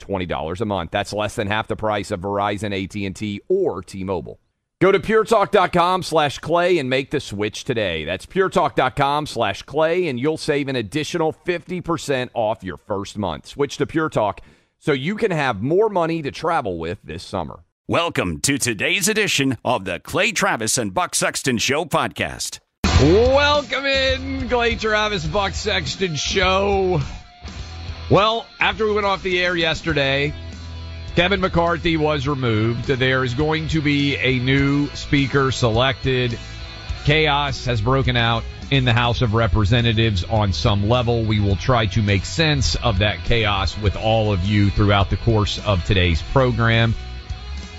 $20 a month. That's less than half the price of Verizon, AT&T, or T-Mobile. Go to puretalk.com slash clay and make the switch today. That's puretalk.com slash clay, and you'll save an additional 50% off your first month. Switch to Pure Talk so you can have more money to travel with this summer. Welcome to today's edition of the Clay Travis and Buck Sexton Show podcast. Welcome in, Clay Travis Buck Sexton Show. Well, after we went off the air yesterday, Kevin McCarthy was removed. There is going to be a new speaker selected. Chaos has broken out in the House of Representatives on some level. We will try to make sense of that chaos with all of you throughout the course of today's program.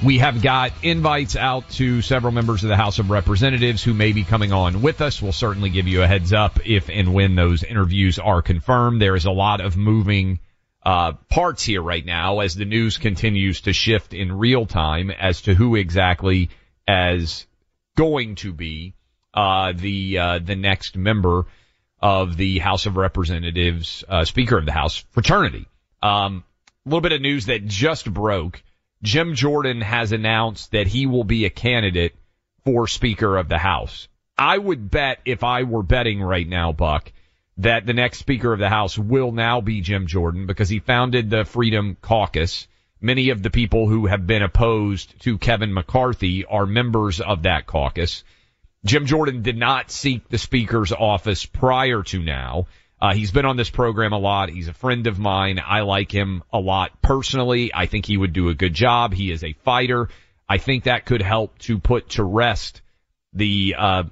We have got invites out to several members of the House of Representatives who may be coming on with us. We'll certainly give you a heads up if and when those interviews are confirmed. There is a lot of moving uh, parts here right now as the news continues to shift in real time as to who exactly as going to be uh, the uh, the next member of the House of Representatives, uh, Speaker of the House fraternity. Um, a little bit of news that just broke. Jim Jordan has announced that he will be a candidate for Speaker of the House. I would bet if I were betting right now, Buck, that the next Speaker of the House will now be Jim Jordan because he founded the Freedom Caucus. Many of the people who have been opposed to Kevin McCarthy are members of that caucus. Jim Jordan did not seek the Speaker's office prior to now. Uh, he's been on this program a lot. He's a friend of mine. I like him a lot personally. I think he would do a good job. He is a fighter. I think that could help to put to rest the uh,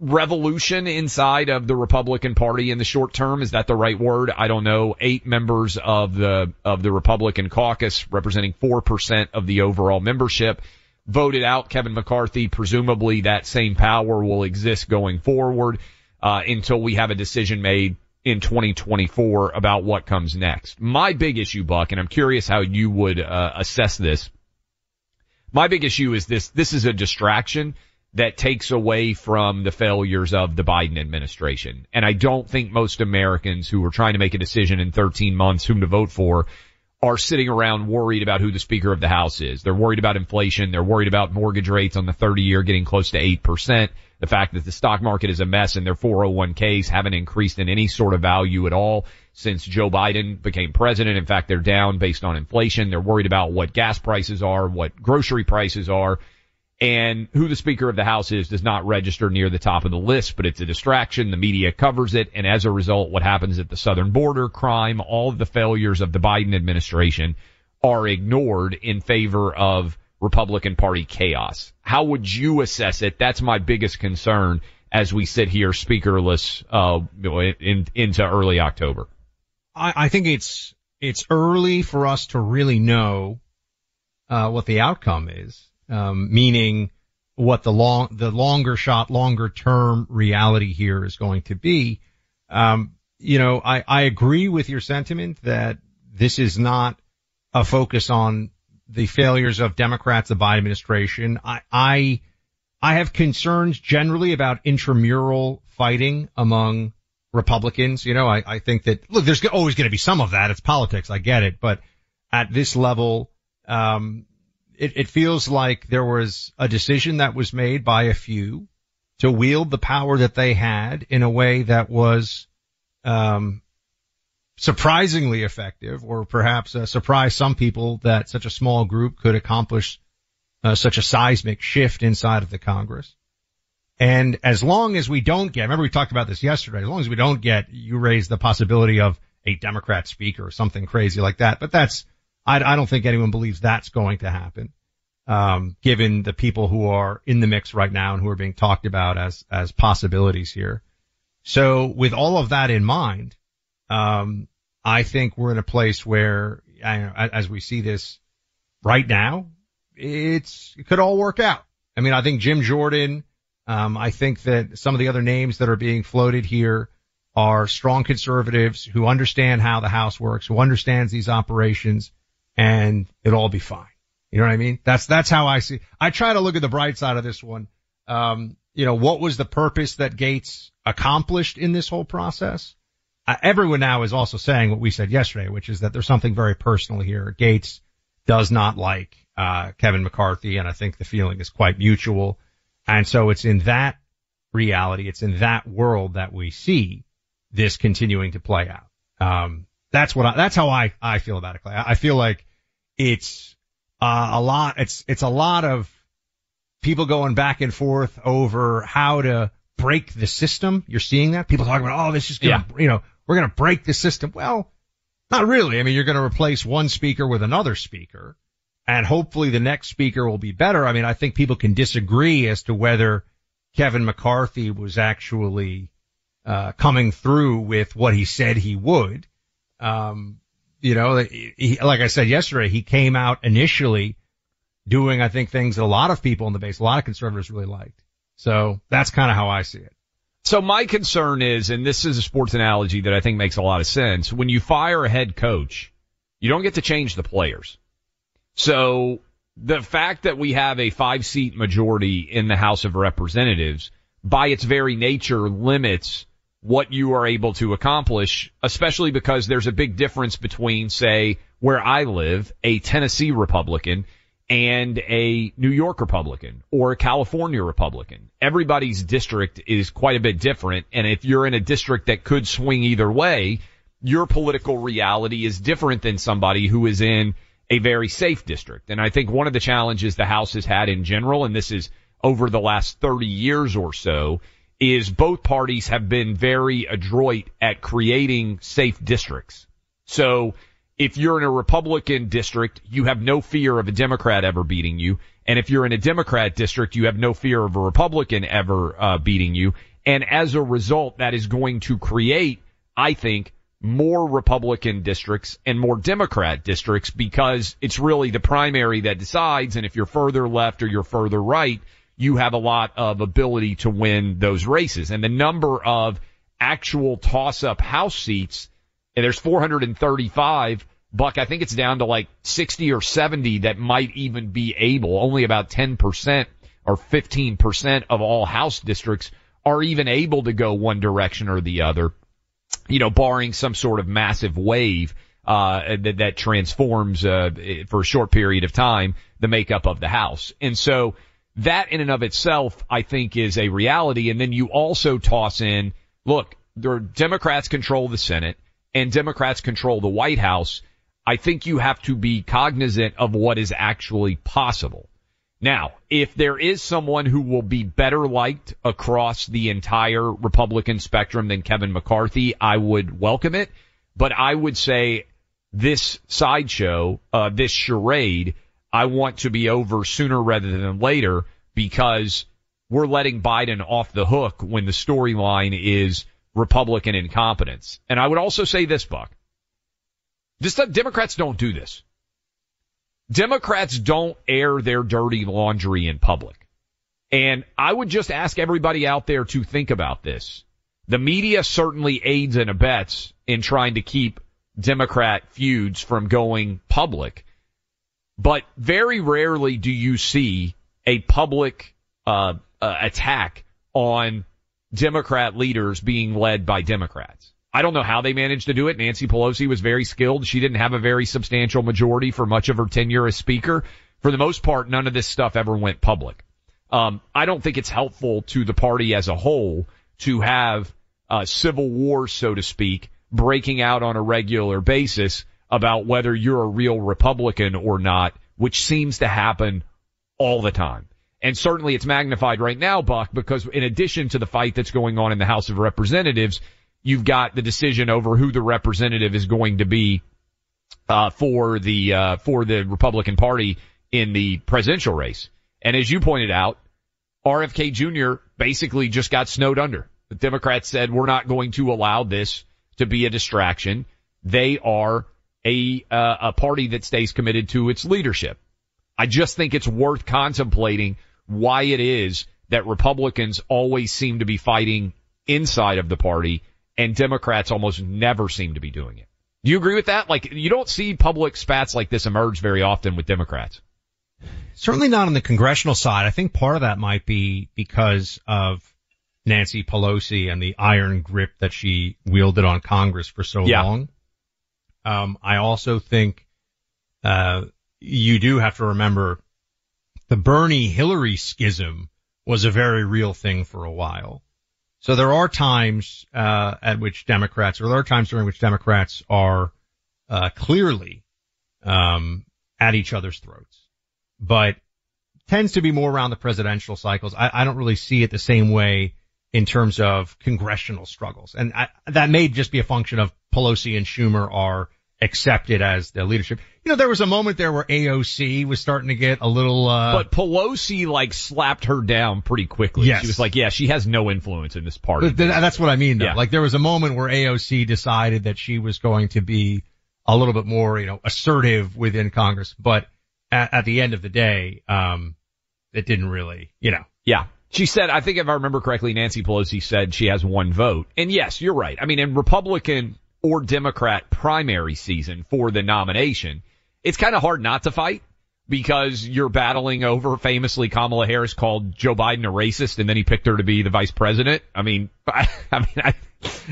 revolution inside of the Republican Party in the short term. Is that the right word? I don't know. Eight members of the of the Republican caucus, representing four percent of the overall membership, voted out Kevin McCarthy. Presumably, that same power will exist going forward uh, until we have a decision made in 2024 about what comes next. My big issue, Buck, and I'm curious how you would uh, assess this. My big issue is this, this is a distraction that takes away from the failures of the Biden administration. And I don't think most Americans who are trying to make a decision in 13 months whom to vote for are sitting around worried about who the Speaker of the House is. They're worried about inflation. They're worried about mortgage rates on the 30 year getting close to 8%. The fact that the stock market is a mess and their 401ks haven't increased in any sort of value at all since Joe Biden became president. In fact, they're down based on inflation. They're worried about what gas prices are, what grocery prices are. And who the Speaker of the House is does not register near the top of the list, but it's a distraction. The media covers it. And as a result, what happens at the southern border, crime, all of the failures of the Biden administration are ignored in favor of Republican Party chaos. How would you assess it? That's my biggest concern as we sit here speakerless, uh, in, into early October. I, I think it's, it's early for us to really know, uh, what the outcome is um, meaning what the long, the longer shot, longer term reality here is going to be. Um, you know, I, I agree with your sentiment that this is not a focus on the failures of Democrats, the Biden administration. I, I, I have concerns generally about intramural fighting among Republicans. You know, I, I think that, look, there's always going to be some of that. It's politics. I get it. But at this level, um, it, it feels like there was a decision that was made by a few to wield the power that they had in a way that was, um, surprisingly effective or perhaps uh, surprise some people that such a small group could accomplish uh, such a seismic shift inside of the Congress. And as long as we don't get, remember we talked about this yesterday, as long as we don't get, you raise the possibility of a Democrat speaker or something crazy like that, but that's, I, I don't think anyone believes that's going to happen. Um, given the people who are in the mix right now and who are being talked about as, as possibilities here. So with all of that in mind, um, I think we're in a place where, as we see this right now, it's, it could all work out. I mean, I think Jim Jordan, um, I think that some of the other names that are being floated here are strong conservatives who understand how the House works, who understands these operations, and it'll all be fine. You know what I mean? That's, that's how I see, I try to look at the bright side of this one. Um, you know, what was the purpose that Gaetz accomplished in this whole process? Uh, everyone now is also saying what we said yesterday, which is that there's something very personal here. Gaetz does not like, uh, Kevin McCarthy, and I think the feeling is quite mutual. And so it's in that reality, it's in that world that we see this continuing to play out. Um, that's what I, that's how I, I feel about it, Clay. I feel like it's, uh, a lot, it's, it's a lot of people going back and forth over how to break the system. You're seeing that people talking about, oh, this is going to, yeah. you know, we're going to break the system. Well, not really. I mean, you're going to replace one speaker with another speaker and hopefully the next speaker will be better. I mean, I think people can disagree as to whether Kevin McCarthy was actually, uh, coming through with what he said he would. Um, you know, he, like I said yesterday, he came out initially doing, I think, things that a lot of people in the base, a lot of conservatives really liked. So that's kind of how I see it. So my concern is, and this is a sports analogy that I think makes a lot of sense. When you fire a head coach, you don't get to change the players. So the fact that we have a five seat majority in the House of Representatives by its very nature limits what you are able to accomplish, especially because there's a big difference between, say, where I live, a Tennessee Republican and a New York Republican or a California Republican. Everybody's district is quite a bit different. And if you're in a district that could swing either way, your political reality is different than somebody who is in a very safe district. And I think one of the challenges the House has had in general, and this is over the last 30 years or so, is both parties have been very adroit at creating safe districts. So if you're in a Republican district, you have no fear of a Democrat ever beating you. And if you're in a Democrat district, you have no fear of a Republican ever uh, beating you. And as a result, that is going to create, I think, more Republican districts and more Democrat districts because it's really the primary that decides. And if you're further left or you're further right, you have a lot of ability to win those races. And the number of actual toss up House seats and there's 435. Buck, I think it's down to like 60 or 70 that might even be able. Only about 10% or 15% of all House districts are even able to go one direction or the other. You know, barring some sort of massive wave uh, that, that transforms uh, for a short period of time the makeup of the House. And so that in and of itself, I think, is a reality. And then you also toss in, look, the Democrats control the Senate and Democrats control the White House, I think you have to be cognizant of what is actually possible. Now, if there is someone who will be better liked across the entire Republican spectrum than Kevin McCarthy, I would welcome it. But I would say this sideshow, uh, this charade, I want to be over sooner rather than later because we're letting Biden off the hook when the storyline is Republican incompetence. And I would also say this, Buck. This, Democrats don't do this. Democrats don't air their dirty laundry in public. And I would just ask everybody out there to think about this. The media certainly aids and abets in trying to keep Democrat feuds from going public. But very rarely do you see a public uh, uh, attack on Democrat leaders being led by Democrats. I don't know how they managed to do it. Nancy Pelosi was very skilled. She didn't have a very substantial majority for much of her tenure as speaker. For the most part, none of this stuff ever went public. Um, I don't think it's helpful to the party as a whole to have uh, civil war, so to speak, breaking out on a regular basis about whether you're a real Republican or not, which seems to happen all the time. And certainly it's magnified right now, Buck, because in addition to the fight that's going on in the House of Representatives, you've got the decision over who the representative is going to be uh, for the uh, for the Republican Party in the presidential race. And as you pointed out, RFK Jr. basically just got snowed under. The Democrats said we're not going to allow this to be a distraction. They are a uh, a party that stays committed to its leadership. I just think it's worth contemplating why it is that Republicans always seem to be fighting inside of the party and Democrats almost never seem to be doing it. Do you agree with that? Like you don't see public spats like this emerge very often with Democrats. Certainly not on the congressional side. I think part of that might be because of Nancy Pelosi and the iron grip that she wielded on Congress for so yeah. long. Um, I also think, uh, you do have to remember the Bernie Hillary schism was a very real thing for a while. So there are times, uh, at which Democrats, or there are times during which Democrats are, uh, clearly, um, at each other's throats, but tends to be more around the presidential cycles. I, I don't really see it the same way in terms of congressional struggles. And I, that may just be a function of Pelosi and Schumer are accepted as the leadership. You know, there was a moment there where AOC was starting to get a little, uh, but Pelosi like slapped her down pretty quickly. Yes. She was like, yeah, she has no influence in this party. Th- that's what I mean though. Yeah. Like there was a moment where AOC decided that she was going to be a little bit more, you know, assertive within Congress, but at, at the end of the day, um, it didn't really, you know. Yeah. She said, I think if I remember correctly, Nancy Pelosi said she has one vote. And yes, you're right. I mean, in Republican or Democrat primary season for the nomination, it's kind of hard not to fight because you're battling over famously Kamala Harris called Joe Biden a racist and then he picked her to be the vice president. I mean, I, I mean, I,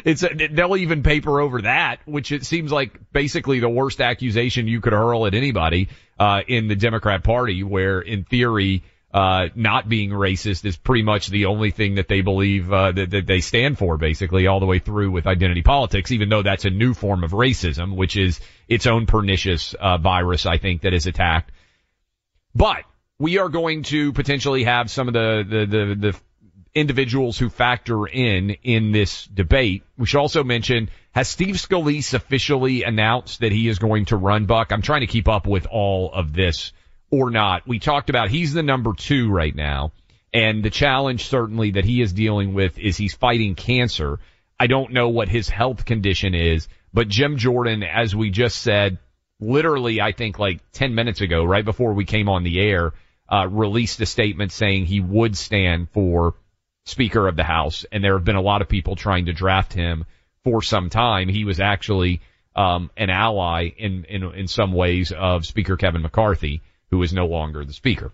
it's, they'll even paper over that, which it seems like basically the worst accusation you could hurl at anybody, uh, in the Democrat party where in theory, uh, not being racist is pretty much the only thing that they believe uh, that, that they stand for, basically, all the way through with identity politics. Even though that's a new form of racism, which is its own pernicious uh, virus, I think that is attacked. But we are going to potentially have some of the the the, the individuals who factor in in this debate. We should also mention, has Steve Scalise officially announced that he is going to run Buck? I'm trying to keep up with all of this or not. We talked about he's the number two right now. And the challenge certainly that he is dealing with is he's fighting cancer. I don't know what his health condition is, but Jim Jordan, as we just said, literally, I think like 10 minutes ago, right before we came on the air, uh, released a statement saying he would stand for Speaker of the House. And there have been a lot of people trying to draft him for some time. He was actually, um, an ally in, in, in some ways of Speaker Kevin McCarthy who is no longer the speaker.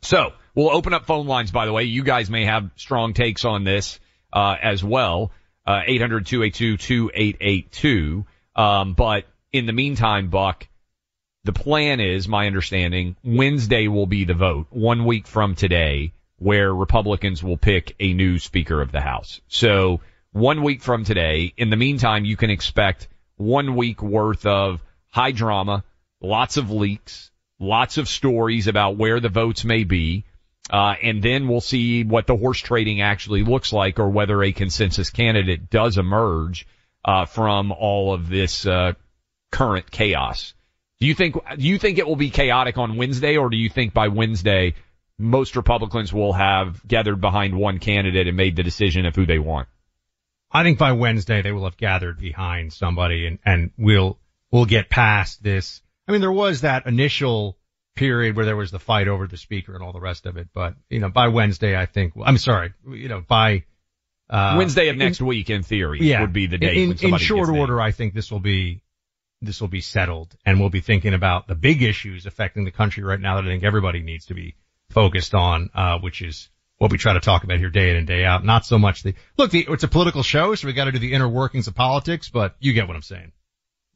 So we'll open up phone lines, by the way. You guys may have strong takes on this, uh, as well. Uh, 800-282-2882. Um, but in the meantime, Buck, the plan is, my understanding, Wednesday will be the vote, one week from today, where Republicans will pick a new Speaker of the House. So one week from today, in the meantime, you can expect one week worth of high drama, lots of leaks, lots of stories about where the votes may be. Uh, and then we'll see what the horse trading actually looks like or whether a consensus candidate does emerge, uh, from all of this, uh, current chaos. Do you think, do you think it will be chaotic on Wednesday or do you think by Wednesday most Republicans will have gathered behind one candidate and made the decision of who they want? I think by Wednesday they will have gathered behind somebody and, and we'll, we'll get past this I mean, there was that initial period where there was the fight over the speaker and all the rest of it, but you know, by Wednesday, I think, I'm sorry, you know, by Uh, Wednesday of next in, week, in theory, yeah, would be the day. In, in short order, I think this will be this will be settled, and we'll be thinking about the big issues affecting the country right now that I think everybody needs to be focused on, uh, which is what we try to talk about here day in and day out. Not so much the look. The, it's a political show, so we got to do the inner workings of politics, but you get what I'm saying.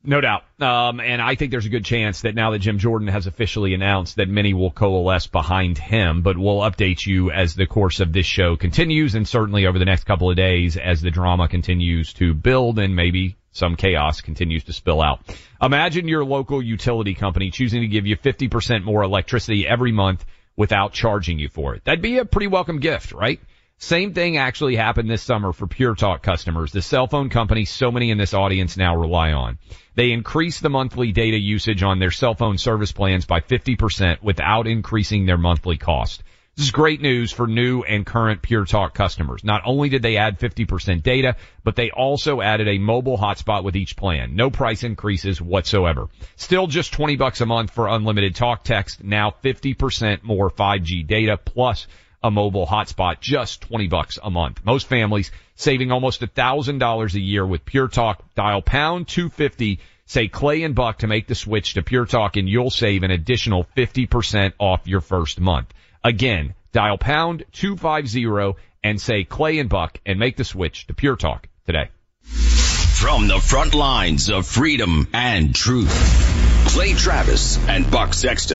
No doubt. Um, and I think there's a good chance that now that Jim Jordan has officially announced that many will coalesce behind him, but we'll update you as the course of this show continues and certainly over the next couple of days as the drama continues to build and maybe some chaos continues to spill out. Imagine your local utility company choosing to give you 50% more electricity every month without charging you for it. That'd be a pretty welcome gift, right? Same thing actually happened this summer for Pure Talk customers, the cell phone company so many in this audience now rely on. They increased the monthly data usage on their cell phone service plans by 50% without increasing their monthly cost. This is great news for new and current Pure Talk customers. Not only did they add 50% data, but they also added a mobile hotspot with each plan. No price increases whatsoever. Still just 20 bucks a month for unlimited talk text. Now 50% more 5G data plus a mobile hotspot, just 20 bucks a month. Most families saving almost a thousand dollars a year with Pure Talk. Dial pound 250, say Clay and Buck to make the switch to Pure Talk and you'll save an additional 50% off your first month. Again, dial pound 250 and say Clay and Buck and make the switch to Pure Talk today. From the front lines of freedom and truth, Clay Travis and Buck Sexton.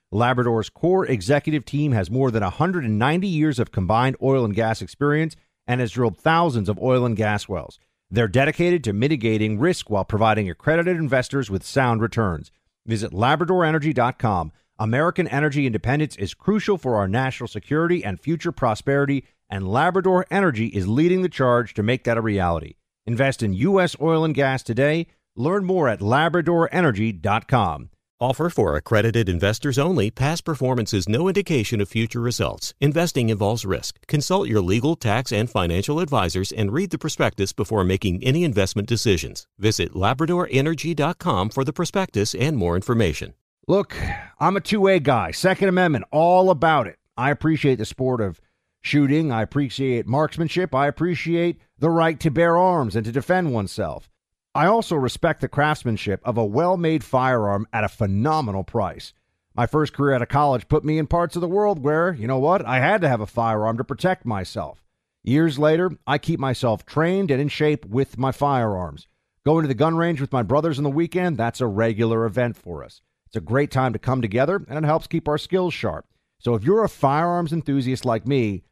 Labrador's core executive team has more than 190 years of combined oil and gas experience and has drilled thousands of oil and gas wells. They're dedicated to mitigating risk while providing accredited investors with sound returns. Visit LabradorEnergy.com. American energy independence is crucial for our national security and future prosperity, and Labrador Energy is leading the charge to make that a reality. Invest in U.S. oil and gas today. Learn more at LabradorEnergy.com. Offer for accredited investors only. Past performance is no indication of future results. Investing involves risk. Consult your legal, tax, and financial advisors and read the prospectus before making any investment decisions. Visit LabradorEnergy.com for the prospectus and more information. Look, I'm a 2A guy. Second Amendment, all about it. I appreciate the sport of shooting. I appreciate marksmanship. I appreciate the right to bear arms and to defend oneself. I also respect the craftsmanship of a well made firearm at a phenomenal price. My first career out of college put me in parts of the world where, you know what, I had to have a firearm to protect myself. Years later, I keep myself trained and in shape with my firearms. Going to the gun range with my brothers on the weekend, that's a regular event for us. It's a great time to come together and it helps keep our skills sharp. So if you're a firearms enthusiast like me,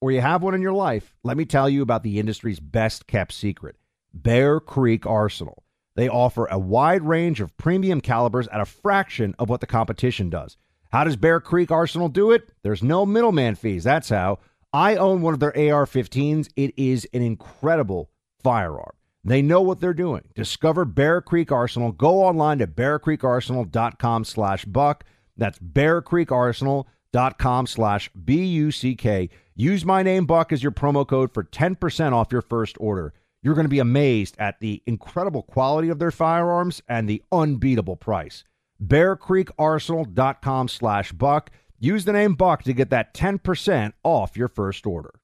or you have one in your life, let me tell you about the industry's best kept secret. Bear Creek Arsenal. They offer a wide range of premium calibers at a fraction of what the competition does. How does Bear Creek Arsenal do it? There's no middleman fees. That's how. I own one of their AR 15s. It is an incredible firearm. They know what they're doing. Discover Bear Creek Arsenal. Go online to bearcreekarsenal.com slash buck. That's bearcreekarsenal.com slash B-U-C-K. Use my name, Buck, as your promo code for 10% off your first order. You're going to be amazed at the incredible quality of their firearms and the unbeatable price. BearCreekArsenal.com slash Buck. Use the name Buck to get that 10% off your first order.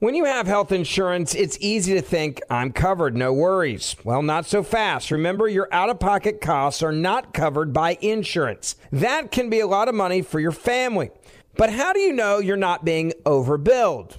When you have health insurance, it's easy to think, I'm covered, no worries. Well, not so fast. Remember, your out of pocket costs are not covered by insurance. That can be a lot of money for your family. But how do you know you're not being overbilled?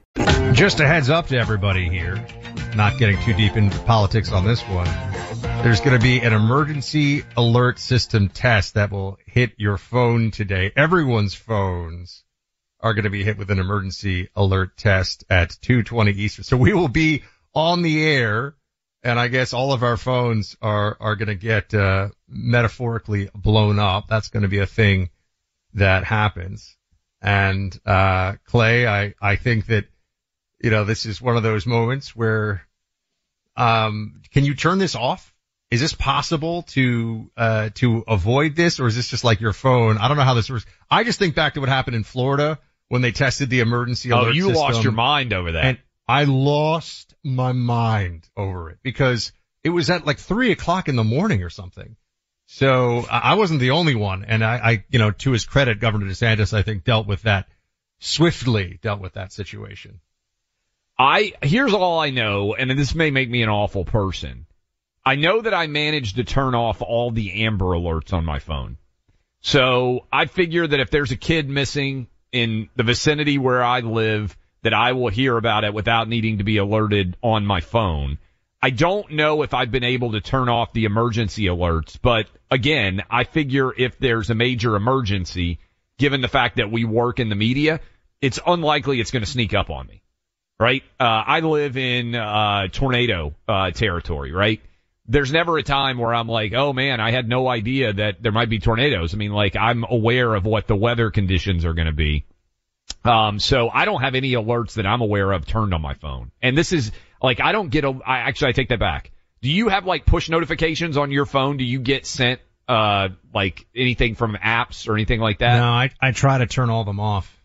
Just a heads up to everybody here, not getting too deep into politics on this one. There's going to be an emergency alert system test that will hit your phone today. Everyone's phones are going to be hit with an emergency alert test at 2:20 Eastern. So we will be on the air, and I guess all of our phones are are going to get uh, metaphorically blown up. That's going to be a thing that happens. And uh, Clay, I I think that you know, this is one of those moments where, um, can you turn this off? Is this possible to, uh, to avoid this or is this just like your phone? I don't know how this works. I just think back to what happened in Florida when they tested the emergency Oh, alert you system, lost your mind over that. And I lost my mind over it because it was at like three o'clock in the morning or something. So I I wasn't the only one. And I, I, you know, to his credit, Governor DeSantis, I think dealt with that swiftly, dealt with that situation. I here's all I know, and this may make me an awful person. I know that I managed to turn off all the Amber alerts on my phone. So I figure that if there's a kid missing in the vicinity where I live, that I will hear about it without needing to be alerted on my phone. I don't know if I've been able to turn off the emergency alerts, but again, I figure if there's a major emergency, given the fact that we work in the media, it's unlikely it's going to sneak up on me right? Uh, I live in, uh, tornado, uh, territory, right? There's never a time where I'm like, oh man, I had no idea that there might be tornadoes. I mean, like, I'm aware of what the weather conditions are going to be. Um, so I don't have any alerts that I'm aware of turned on my phone. And this is, like, I don't get a, I actually, I take that back. Do you have like push notifications on your phone? Do you get sent, uh, like anything from apps or anything like that? No, I, I try to turn all of them off.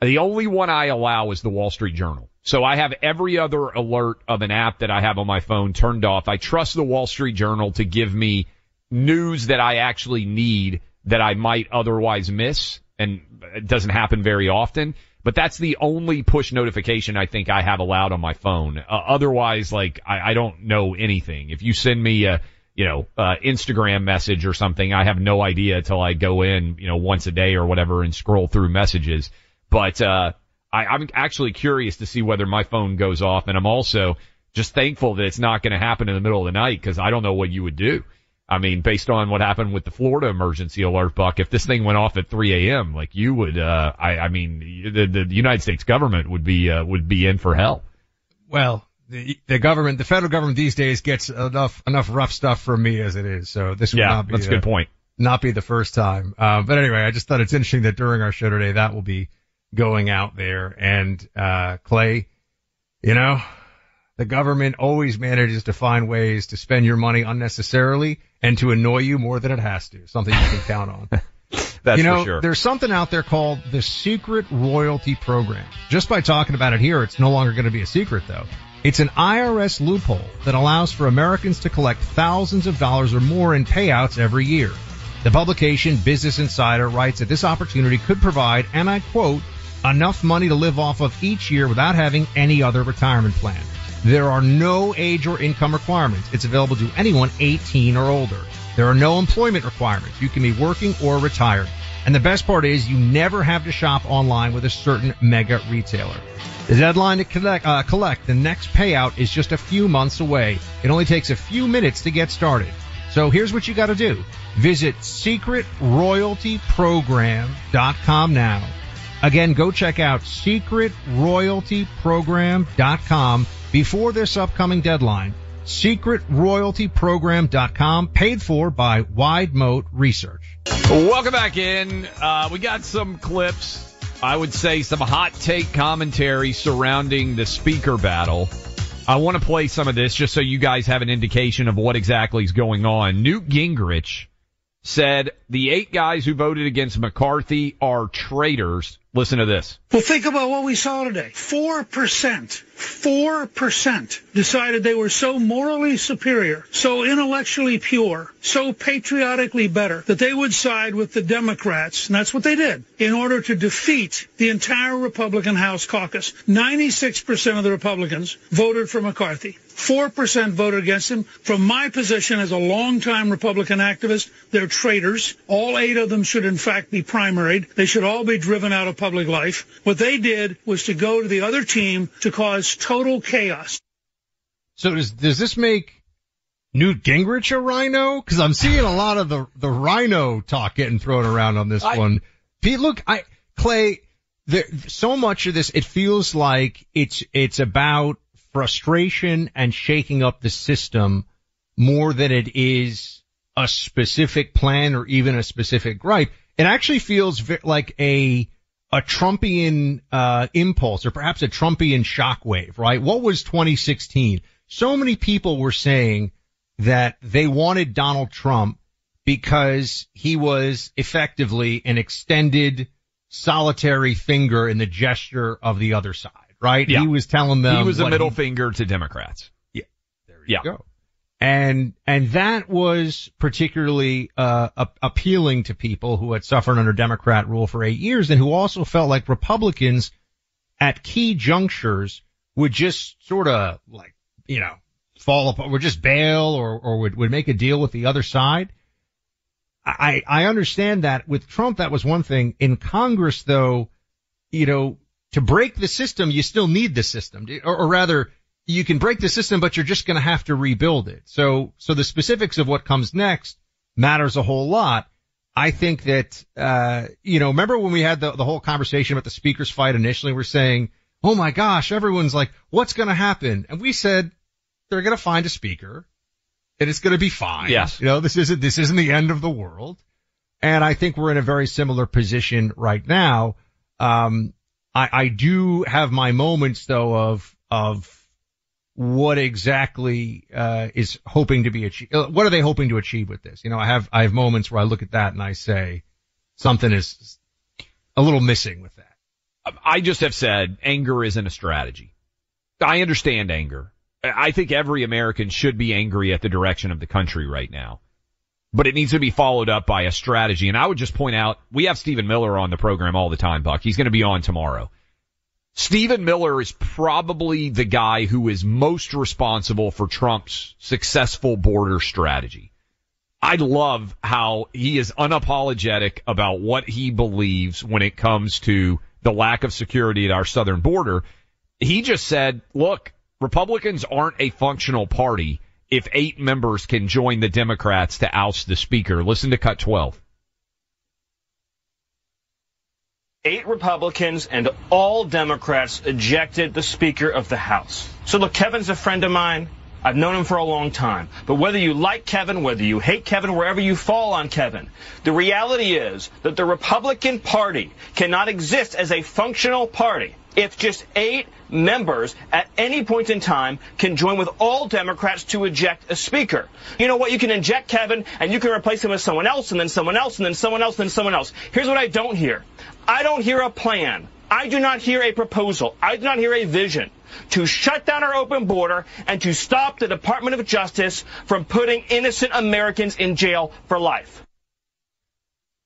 The only one I allow is the Wall Street Journal. So I have every other alert of an app that I have on my phone turned off. I trust the Wall Street Journal to give me news that I actually need that I might otherwise miss. And it doesn't happen very often, but that's the only push notification I think I have allowed on my phone. Uh, otherwise, like I, I don't know anything. If you send me a, you know, uh, Instagram message or something, I have no idea till I go in, you know, once a day or whatever and scroll through messages. But, uh, I, I'm actually curious to see whether my phone goes off and I'm also just thankful that it's not going to happen in the middle of the night because I don't know what you would do. I mean, based on what happened with the Florida emergency alert, Buck, if this thing went off at 3 a.m., like you would, uh, I, I mean, the, the United States government would be, uh, would be in for hell. Well, the, the government, the federal government these days gets enough, enough rough stuff from me as it is. So this would Yeah, not be, that's a good point. not be the first time. Uh, but anyway, I just thought it's interesting that during our show today, that will be going out there. And, uh, Clay, you know, the government always manages to find ways to spend your money unnecessarily and to annoy you more than it has to. Something you can count on. That's you know, for sure. there's something out there called the secret royalty program. Just by talking about it here, it's no longer going to be a secret though. It's an IRS loophole that allows for Americans to collect thousands of dollars or more in payouts every year. The publication Business Insider writes that this opportunity could provide, and I quote, enough money to live off of each year without having any other retirement plan. There are no age or income requirements. It's available to anyone 18 or older. There are no employment requirements. You can be working or retired. And the best part is you never have to shop online with a certain mega retailer. The deadline to collect, uh, collect the next payout is just a few months away. It only takes a few minutes to get started. So here's what you gotta do. Visit secretroyaltyprogram.com now. Again, go check out secretroyaltyprogram.com before this upcoming deadline. Secretroyaltyprogram.com paid for by Wide Moat Research. Welcome back in. Uh, we got some clips. I would say some hot take commentary surrounding the speaker battle. I want to play some of this just so you guys have an indication of what exactly is going on. Newt Gingrich said the eight guys who voted against McCarthy are traitors. Listen to this. Well, think about what we saw today. 4%, 4% decided they were so morally superior, so intellectually pure, so patriotically better that they would side with the Democrats, and that's what they did, in order to defeat the entire Republican House caucus. 96% of the Republicans voted for McCarthy. 4% voted against him. From my position as a longtime Republican activist, they're traitors. All eight of them should in fact be primaried. They should all be driven out of public life. What they did was to go to the other team to cause total chaos. So does does this make Newt Gingrich a RINO? Because I'm seeing a lot of the the RINO talk getting thrown around on this I, one. Pete, look, I Clay, there, so much of this it feels like it's it's about frustration and shaking up the system more than it is a specific plan or even a specific gripe. It actually feels like a a Trumpian uh, impulse or perhaps a Trumpian shockwave, right? What was 2016? So many people were saying that they wanted Donald Trump because he was effectively an extended solitary finger in the gesture of the other side, right? Yeah. He was telling them he was a middle he, finger to Democrats. Yeah, there you yeah. go and and that was particularly uh, a- appealing to people who had suffered under Democrat rule for eight years and who also felt like Republicans at key junctures would just sort of like you know fall apart, would just bail or or would would make a deal with the other side. I I understand that with Trump that was one thing. In Congress though, you know, to break the system you still need the system, or, or rather you can break the system, but you're just going to have to rebuild it. So, so the specifics of what comes next matters a whole lot. I think that, uh, you know, remember when we had the, the whole conversation about the speakers fight initially, we're saying, oh my gosh, everyone's like, what's going to happen? And we said, they're going to find a speaker and it's going to be fine. Yes. You know, this isn't, this isn't the end of the world. And I think we're in a very similar position right now. Um, I, I do have my moments though of, of what exactly uh, is hoping to be achieved. Uh, what are they hoping to achieve with this? You know, I have I have moments where I look at that and I say something is a little missing with that. I just have said anger isn't a strategy. I understand anger. I think every American should be angry at the direction of the country right now. But it needs to be followed up by a strategy. And I would just point out, we have Stephen Miller on the program all the time, Buck. He's going to be on tomorrow. Stephen Miller is probably the guy who is most responsible for Trump's successful border strategy. I love how he is unapologetic about what he believes when it comes to the lack of security at our southern border. He just said, look, Republicans aren't a functional party if eight members can join the Democrats to oust the speaker. Listen to cut 12. eight Republicans and all Democrats ejected the Speaker of the House. So look, Kevin's a friend of mine. I've known him for a long time. But whether you like Kevin, whether you hate Kevin, wherever you fall on Kevin, the reality is that the Republican Party cannot exist as a functional party if just eight members at any point in time can join with all Democrats to eject a speaker. You know what? You can eject Kevin and you can replace him with someone else and then someone else and then someone else and then someone else. Here's what I don't hear. I don't hear a plan. I do not hear a proposal. I do not hear a vision to shut down our open border and to stop the Department of Justice from putting innocent Americans in jail for life.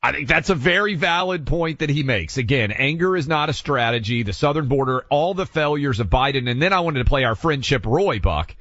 I think that's a very valid point that he makes. Again, anger is not a strategy. The southern border, all the failures of Biden, and then I wanted to play our friend Chip Roy Buck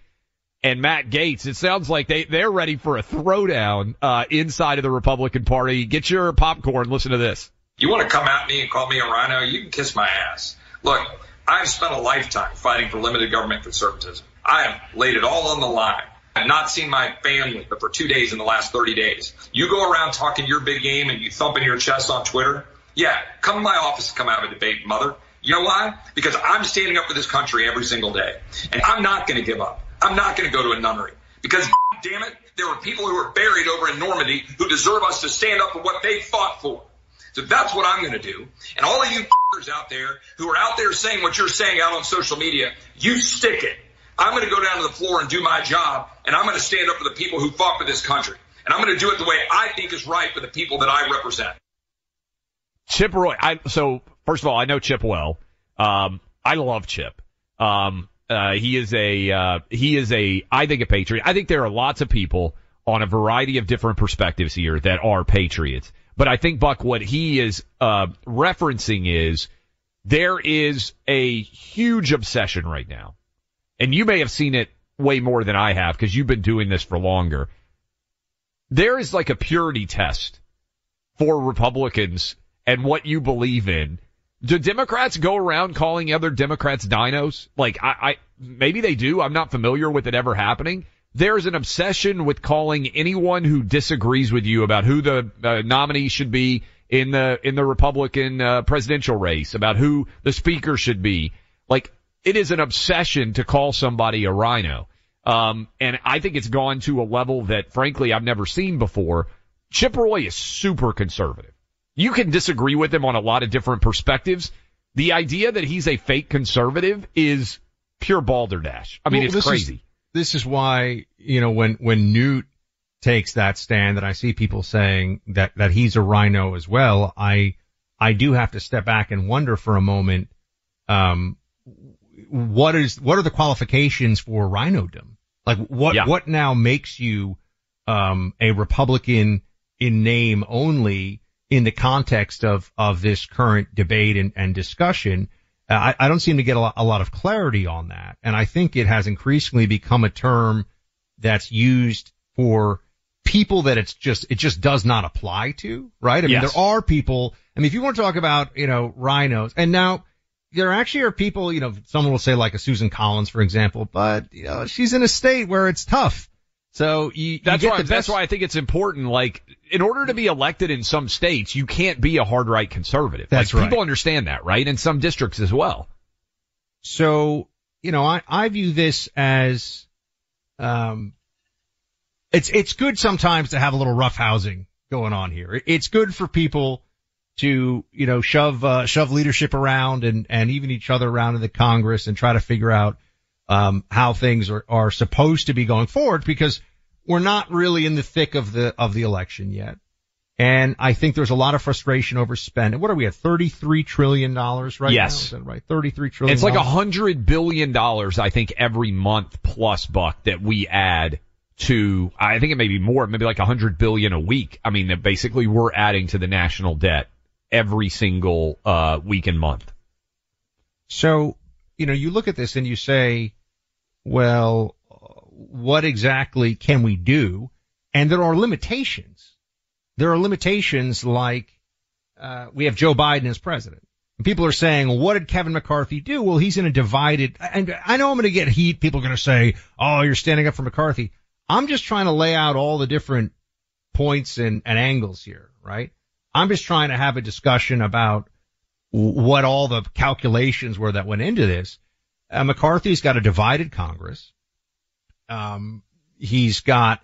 and Matt Gaetz. It sounds like they they're ready for a throwdown uh, inside of the Republican Party. Get your popcorn. Listen to this. You want to come at me and call me a RINO? You can kiss my ass. Look, I've spent a lifetime fighting for limited government conservatism. I have laid it all on the line. I've not seen my family but for two days in the last 30 days. You go around talking your big game and you thumping your chest on Twitter. Yeah, come to my office and come have a debate, mother. You know why? Because I'm standing up for this country every single day. And I'm not going to give up. I'm not going to go to a nunnery. Because, damn it, there are people who are buried over in Normandy who deserve us to stand up for what they fought for. So that's what I'm going to do. And all of you out there who are out there saying what you're saying out on social media, you stick it. I'm going to go down to the floor and do my job, and I'm going to stand up for the people who fought for this country. And I'm going to do it the way I think is right for the people that I represent. Chip Roy, I, so First of all, I know Chip well. Um, I love Chip. Um, uh, he is a, uh, he is a, I think a patriot. I think there are lots of people on a variety of different perspectives here that are patriots. But I think Buck, what he is, uh, referencing is there is a huge obsession right now. And you may have seen it way more than I have because you've been doing this for longer. There is like a purity test for Republicans and what you believe in. Do Democrats go around calling other Democrats dinos? Like I, I maybe they do. I'm not familiar with it ever happening. There's an obsession with calling anyone who disagrees with you about who the uh, nominee should be in the in the Republican uh, presidential race, about who the speaker should be. Like it is an obsession to call somebody a RINO. Um, and I think it's gone to a level that frankly I've never seen before. Chip Roy is super conservative. You can disagree with him on a lot of different perspectives. The idea that he's a fake conservative is pure balderdash. I mean, Well, it's this crazy. Is, this is why, you know, when, when Newt takes that stand and I see people saying that, that he's a RINO as well, I, I do have to step back and wonder for a moment, um, what is, what are the qualifications for RINOdom? Like what, Yeah. what now makes you, um, a Republican in name only in the context of, of this current debate and, and discussion? Uh, I, I don't seem to get a lot, a lot of clarity on that. And I think it has increasingly become a term that's used for people that it's just, it just does not apply to, right? I mean, Yes. there are people, I mean, if you want to talk about, you know, RINOs and now there actually are people, you know, someone will say like a Susan Collins, for example, but, you know, she's in a state where it's tough. So you, That's why. the That's why I think it's important. Like, in order to be elected in some states, you can't be a hard right conservative. That's like, right. People understand that, right? In some districts as well. So, you know, I, I view this as, um, it's, it's good sometimes to have a little rough housing going on here. It's good for people to, you know, shove, uh, shove leadership around and, and even each other around in the Congress and try to figure out, um, how things are, are supposed to be going forward because we're not really in the thick of the, of the election yet. And I think there's a lot of frustration over spending. What are we at? $33 trillion right now? Yes. Right? 33 trillion. It's like a hundred billion dollars, I think, every month plus buck that we add to, I think it may be more, maybe like a hundred billion a week. I mean, that basically we're adding to the national debt every single, uh, week and month. So, you know, you look at this and you say, well, what exactly can we do? And there are limitations. There are limitations like, uh, we have Joe Biden as president. And people are saying, what did Kevin McCarthy do? Well, he's in a divided, and I know I'm going to get heat. People are going to say, oh, you're standing up for McCarthy. I'm just trying to lay out all the different points and, and angles here, right? I'm just trying to have a discussion about what all the calculations were that went into this. Uh, McCarthy's got a divided Congress. Um, he's got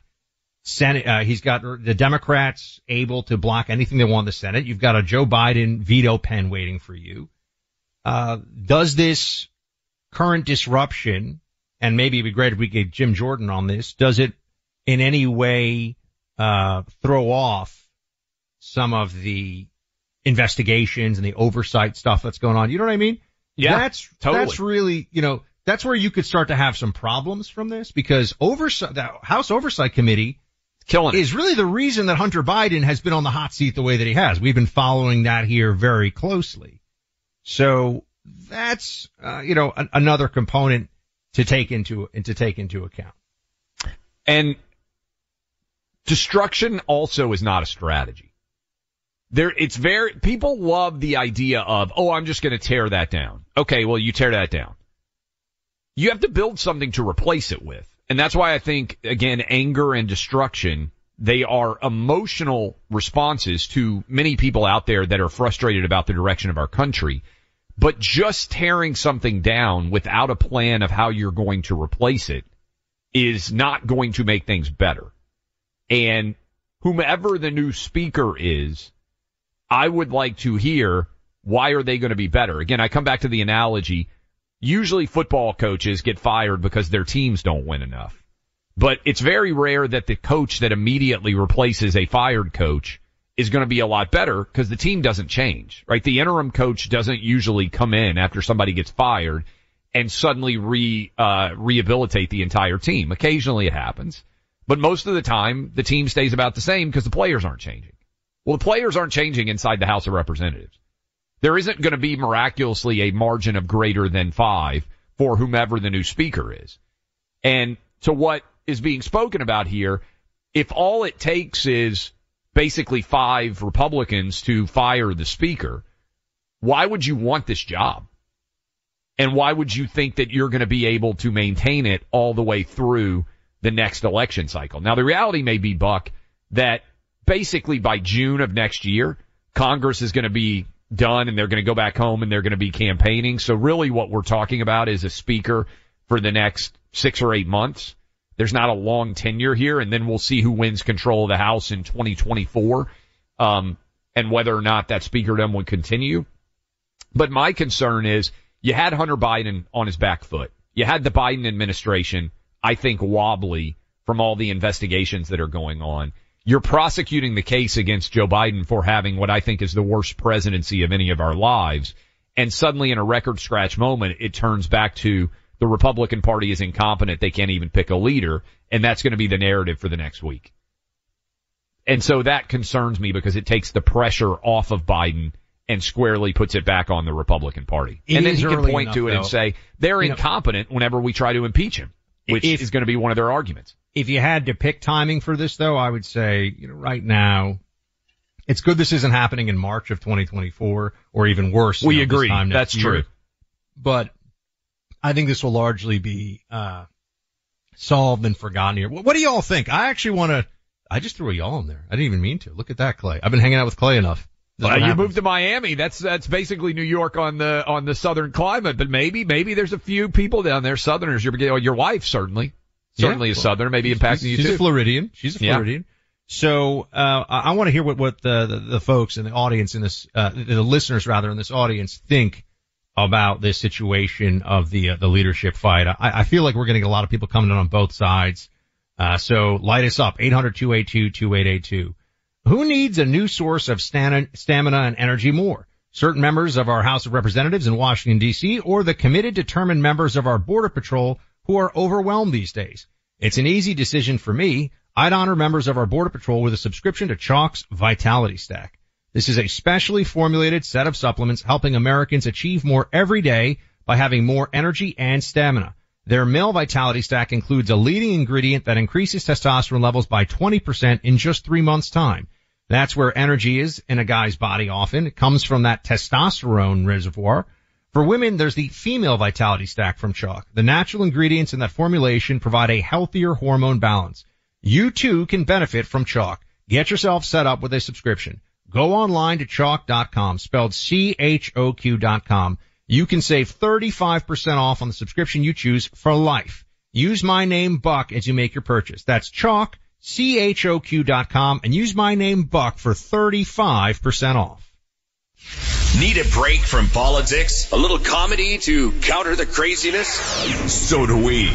Senate, uh, he's got the Democrats able to block anything they want in the Senate. You've got a Joe Biden veto pen waiting for you. Uh, does this current disruption, and maybe it'd be great if we get Jim Jordan on this, does it in any way, uh, throw off some of the investigations and the oversight stuff that's going on? You know what I mean? Yeah, That's, totally. that's really, you know, that's where you could start to have some problems from this because oversight, the House Oversight Committee Killing it. is really the reason that Hunter Biden has been on the hot seat the way that he has. We've been following that here very closely. So that's, uh, you know, an, another component to take into, and to take into account. And destruction also is not a strategy. There, it's very, people love the idea of, oh, I'm just going to tear that down. Okay, well, you tear that down. You have to build something to replace it with. And that's why I think, again, anger and destruction, they are emotional responses to many people out there that are frustrated about the direction of our country. But just tearing something down without a plan of how you're going to replace it is not going to make things better. And whomever the new speaker is, I would like to hear why are they going to be better? Again, I come back to the analogy. Usually football coaches get fired because their teams don't win enough. But it's very rare that the coach that immediately replaces a fired coach is going to be a lot better because the team doesn't change, right? The interim coach doesn't usually come in after somebody gets fired and suddenly re, uh, rehabilitate the entire team. Occasionally it happens, but most of the time the team stays about the same because the players aren't changing. Well, the players aren't changing inside the House of Representatives. There isn't going to be miraculously a margin of greater than five for whomever the new speaker is. And to what is being spoken about here, if all it takes is basically five Republicans to fire the speaker, why would you want this job? And why would you think that you're going to be able to maintain it all the way through the next election cycle? Now, the reality may be, Buck, that basically by June of next year, Congress is going to be done and they're going to go back home and they're going to be campaigning. So really what we're talking about is a speaker for the next six or eight months. There's not a long tenure here, and then we'll see who wins control of the House in 2024, um, and whether or not that speakerdom would continue. But my concern is you had Hunter Biden on his back foot. You had the Biden administration, I think, wobbly from all the investigations that are going on. You're prosecuting the case against Joe Biden for having what I think is the worst presidency of any of our lives. And suddenly in a record scratch moment, it turns back to the Republican Party is incompetent. They can't even pick a leader. And that's going to be the narrative for the next week. And so that concerns me because it takes the pressure off of Biden and squarely puts it back on the Republican Party. It and then he can point enough, to it and say they're You know- incompetent whenever we try to impeach him, which If- is going to be one of their arguments. If you had to pick timing for this though, I would say, you know, right now, it's good this isn't happening in March of 2024 or even worse. you We know, agree. That's year. true. But I think this will largely be, uh, solved and forgotten here. What, do y'all think? I actually want to, I just threw a y'all in there. I didn't even mean to. Look at that, Clay. I've been hanging out with Clay enough. What you happens. moved to Miami. That's that's basically New York on the on the southern climate. But maybe maybe there's a few people down there, Southerners. Your your wife certainly certainly Yeah. is Southern. Maybe impacting you She's too. a Floridian. She's a Yeah. Floridian. So uh, I, want to hear what what the, the the folks in the audience in this uh, the listeners rather in this audience think about this situation of the uh, the leadership fight. I, I feel like we're getting a lot of people coming in on both sides. Uh, so light us up 800-282-2882. Who needs a new source of stamina, stamina and energy more? Certain members of our House of Representatives in Washington DC or the committed determined members of our Border Patrol who are overwhelmed these days? It's an easy decision for me. I'd honor members of our Border Patrol with a subscription to Choq's Vitality Stack. This is a specially formulated set of supplements helping Americans achieve more every day by having more energy and stamina. Their male vitality stack includes a leading ingredient that increases testosterone levels by 20% in just three months time. That's where energy is in a guy's body often. It comes from that testosterone reservoir. For women, there's the female vitality stack from Choq. The natural ingredients in that formulation provide a healthier hormone balance. You too can benefit from Choq. Get yourself set up with a subscription. Go online to choq.com, spelled C-H-O-Q dot com. You can save 35% off on the subscription you choose for life. Use my name Buck as you make your purchase. That's choq, C-H-O-Q dot com and use my name Buck for 35% off. Need a break from politics? A little comedy to counter the craziness? So do we.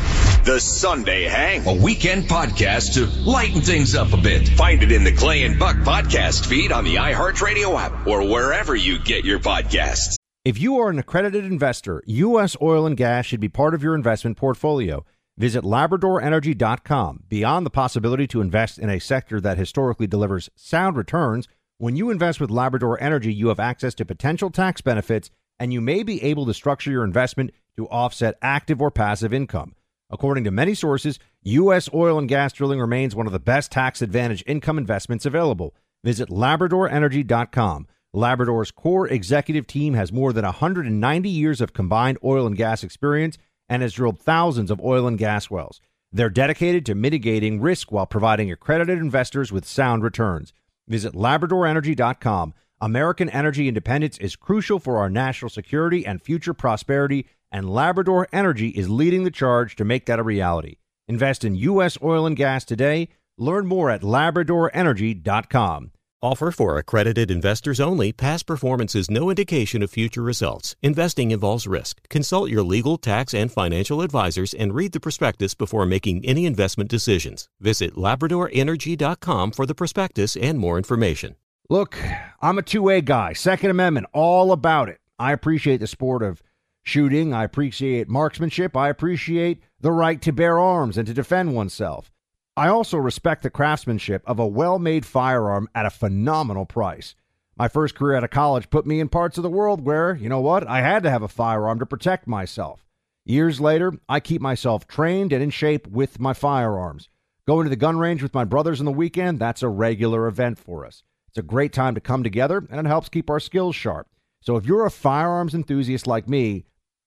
The Sunday Hang, a weekend podcast to lighten things up a bit. Find it in the Clay and Buck podcast feed on the iHeartRadio app or wherever you get your podcasts. If you are an accredited investor, U.S. oil and gas should be part of your investment portfolio. Visit LabradorEnergy.com. Beyond the possibility to invest in a sector that historically delivers sound returns, when you invest with Labrador Energy, you have access to potential tax benefits and you may be able to structure your investment to offset active or passive income. According to many sources, U.S. oil and gas drilling remains one of the best tax advantage income investments available. Visit LabradorEnergy.com. Labrador's core executive team has more than 190 years of combined oil and gas experience and has drilled thousands of oil and gas wells. They're dedicated to mitigating risk while providing accredited investors with sound returns. Visit LabradorEnergy.com. American energy independence is crucial for our national security and future prosperity, and Labrador Energy is leading the charge to make that a reality. Invest in U.S. oil and gas today. Learn more at LabradorEnergy.com. Offer for accredited investors only. Past performance is no indication of future results. Investing involves risk. Consult your legal, tax, and financial advisors and read the prospectus before making any investment decisions. Visit LabradorEnergy.com for the prospectus and more information. Look, I'm a 2A guy. Second Amendment, all about it. I appreciate the sport of shooting. I appreciate marksmanship. I appreciate the right to bear arms and to defend oneself. I also respect the craftsmanship of a well made firearm at a phenomenal price. My first career out of college put me in parts of the world where, you know what, I had to have a firearm to protect myself. Years later, I keep myself trained and in shape with my firearms. Going to the gun range with my brothers on the weekend, that's a regular event for us. It's a great time to come together and it helps keep our skills sharp. So if you're a firearms enthusiast like me,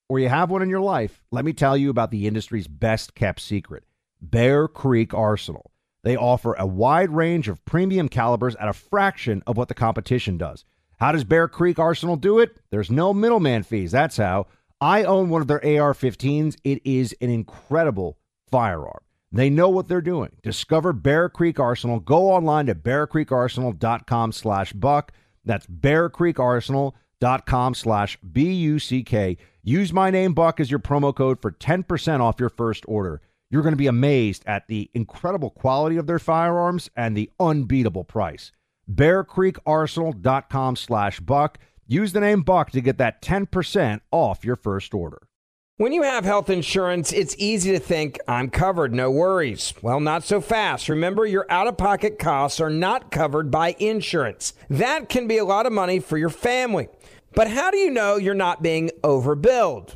or you have one in your life, let me tell you about the industry's best kept secret Bear Creek Arsenal. They offer a wide range of premium calibers at a fraction of what the competition does. How does Bear Creek Arsenal do it? There's no middleman fees. That's how. I own one of their AR 15s. It is an incredible firearm. They know what they're doing. Discover Bear Creek Arsenal. Go online to bearcreekarsenal.com slash buck. That's bearcreekarsenal.com slash B-U-C-K. Use my name, Buck, as your promo code for 10% off your first order. You're going to be amazed at the incredible quality of their firearms and the unbeatable price. bearcreekarsenal.com slash buck. Use the name Buck to get that 10% off your first order. When you have health insurance, it's easy to think, I'm covered, no worries. Well, not so fast. Remember, your out of pocket costs are not covered by insurance. That can be a lot of money for your family. But how do you know you're not being overbilled?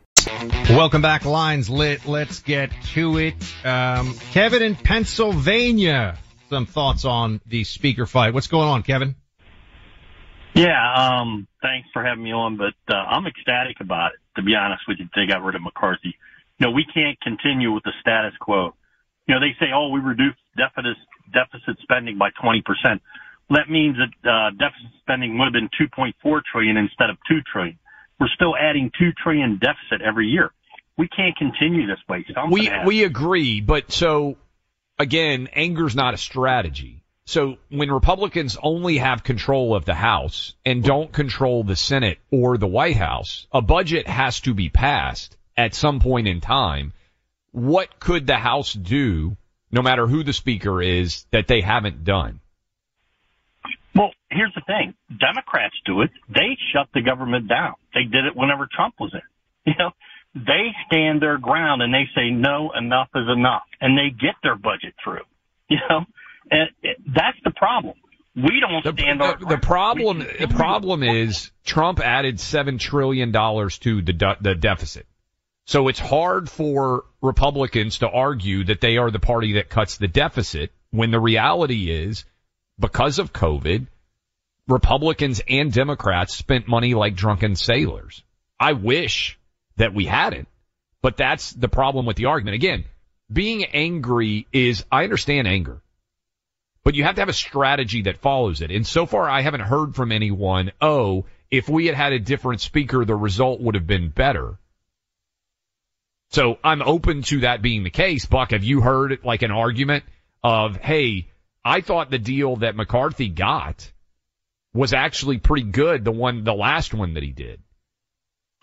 Welcome back, Lines Lit. Let's get to it. Um, Kevin in Pennsylvania, some thoughts on the speaker fight. What's going on, Kevin? Yeah, um, thanks for having me on, but uh, I'm ecstatic about it. To be honest with you, they got rid of McCarthy. You know, we can't continue with the status quo. You know, they say, "Oh, we reduced deficit deficit spending by 20 percent." Well, that means that uh, deficit spending would have been 2.4 trillion instead of 2 trillion. We're still adding 2 trillion deficit every year. We can't continue this way. Something we we agree, but so again, anger's not a strategy. So when Republicans only have control of the House and don't control the Senate or the White House, a budget has to be passed at some point in time. What could the House do, no matter who the speaker is, that they haven't done? Well, here's the thing. Democrats do it. They shut the government down. They did it whenever Trump was in. You know, they stand their ground and they say, no, enough is enough. And they get their budget through. You know, and that's the problem. We don't The, stand our the, the problem, the problem is Trump added seven trillion dollars to the de- the deficit. So it's hard for Republicans to argue that they are the party that cuts the deficit when the reality is because of COVID, Republicans and Democrats spent money like drunken sailors. I wish that we hadn't, but that's the problem with the argument. Again, being angry is, I understand anger, but you have to have a strategy that follows it. And so far, I haven't heard from anyone, oh, if we had had a different speaker, the result would have been better. So I'm open to that being the case. Buck, have you heard like an argument of, hey, I thought the deal that McCarthy got was actually pretty good, the one, the last one that he did.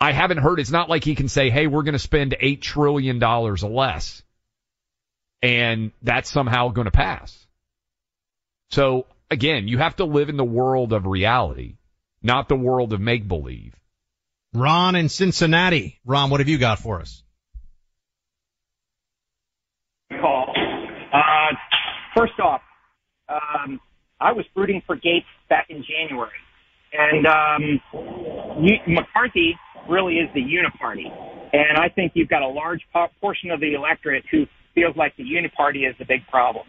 I haven't heard, it's not like he can say, hey, we're going to spend $8 trillion less. And that's somehow going to pass. So again, you have to live in the world of reality, not the world of make believe. Ron in Cincinnati. Ron, what have you got for us? call. Uh, first off, I was rooting for Gaetz back in January. And um, McCarthy really is the uniparty. And I think you've got a large portion of the electorate who feels like the uniparty is the big problem.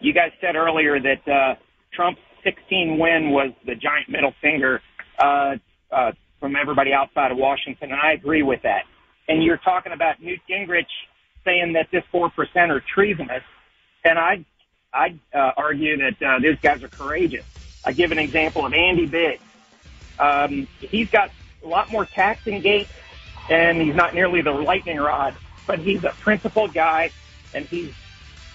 You guys said earlier that uh, Trump's 16 win was the giant middle finger uh, uh, from everybody outside of Washington, and I agree with that. And you're talking about Newt Gingrich saying that this 4% are treasonous, and I I'd uh, argue that uh, these guys are courageous. I give an example of Andy Biggs. Um, he's got a lot more taxing Gaetz, and he's not nearly the lightning rod, but he's a principled guy, and he's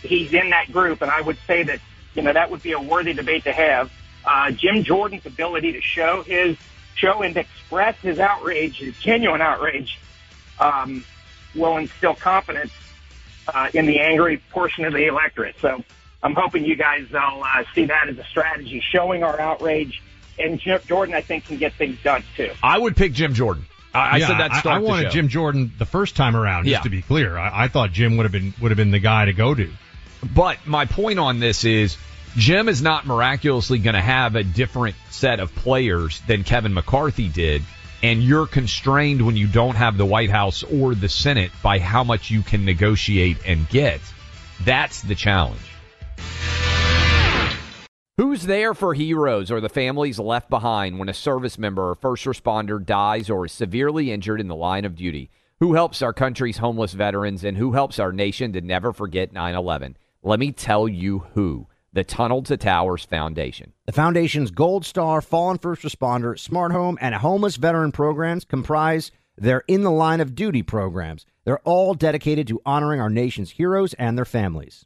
he's in that group. And I would say that you know that would be a worthy debate to have. Uh, Jim Jordan's ability to show his show and express his outrage, his genuine outrage, um, will instill confidence uh, in the angry portion of the electorate. So I'm hoping you guys will uh, see that as a strategy, showing our outrage. And Jim Jordan, I think, can get things done too. I would pick Jim Jordan. I, yeah, I said that. I, I wanted Jim Jordan the first time around. Just Yeah. to be clear, I, I thought Jim would have been would have been the guy to go to. But my point on this is Jim is not miraculously going to have a different set of players than Kevin McCarthy did. And you're constrained when you don't have the White House or the Senate by how much you can negotiate and get. That's the challenge. Who's there for heroes or the families left behind when a service member or first responder dies or is severely injured in the line of duty? Who helps our country's homeless veterans and who helps our nation to never forget 9 11? Let me tell you who the Tunnel to Towers Foundation. The Foundation's Gold Star, Fallen First Responder, Smart Home, and Homeless Veteran programs comprise their In the Line of Duty programs. They're all dedicated to honoring our nation's heroes and their families.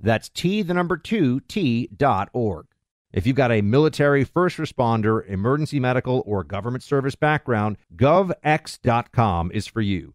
That's T, the number two, T dot org. If you've got a military, first responder, emergency medical, or government service background, govx.com is for you.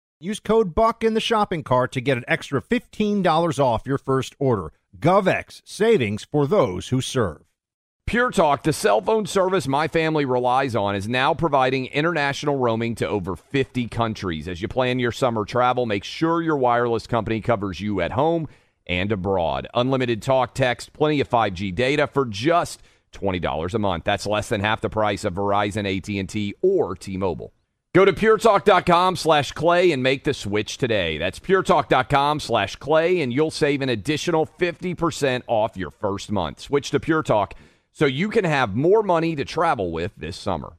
Use code BUCK in the shopping cart to get an extra $15 off your first order. GovX, savings for those who serve. Pure Talk, the cell phone service my family relies on, is now providing international roaming to over 50 countries. As you plan your summer travel, make sure your wireless company covers you at home and abroad. Unlimited talk, text, plenty of 5G data for just $20 a month. That's less than half the price of Verizon, AT&T, or T-Mobile. Go to puretalk.com slash clay and make the switch today. That's puretalk.com slash clay, and you'll save an additional 50% off your first month. Switch to Pure Talk so you can have more money to travel with this summer.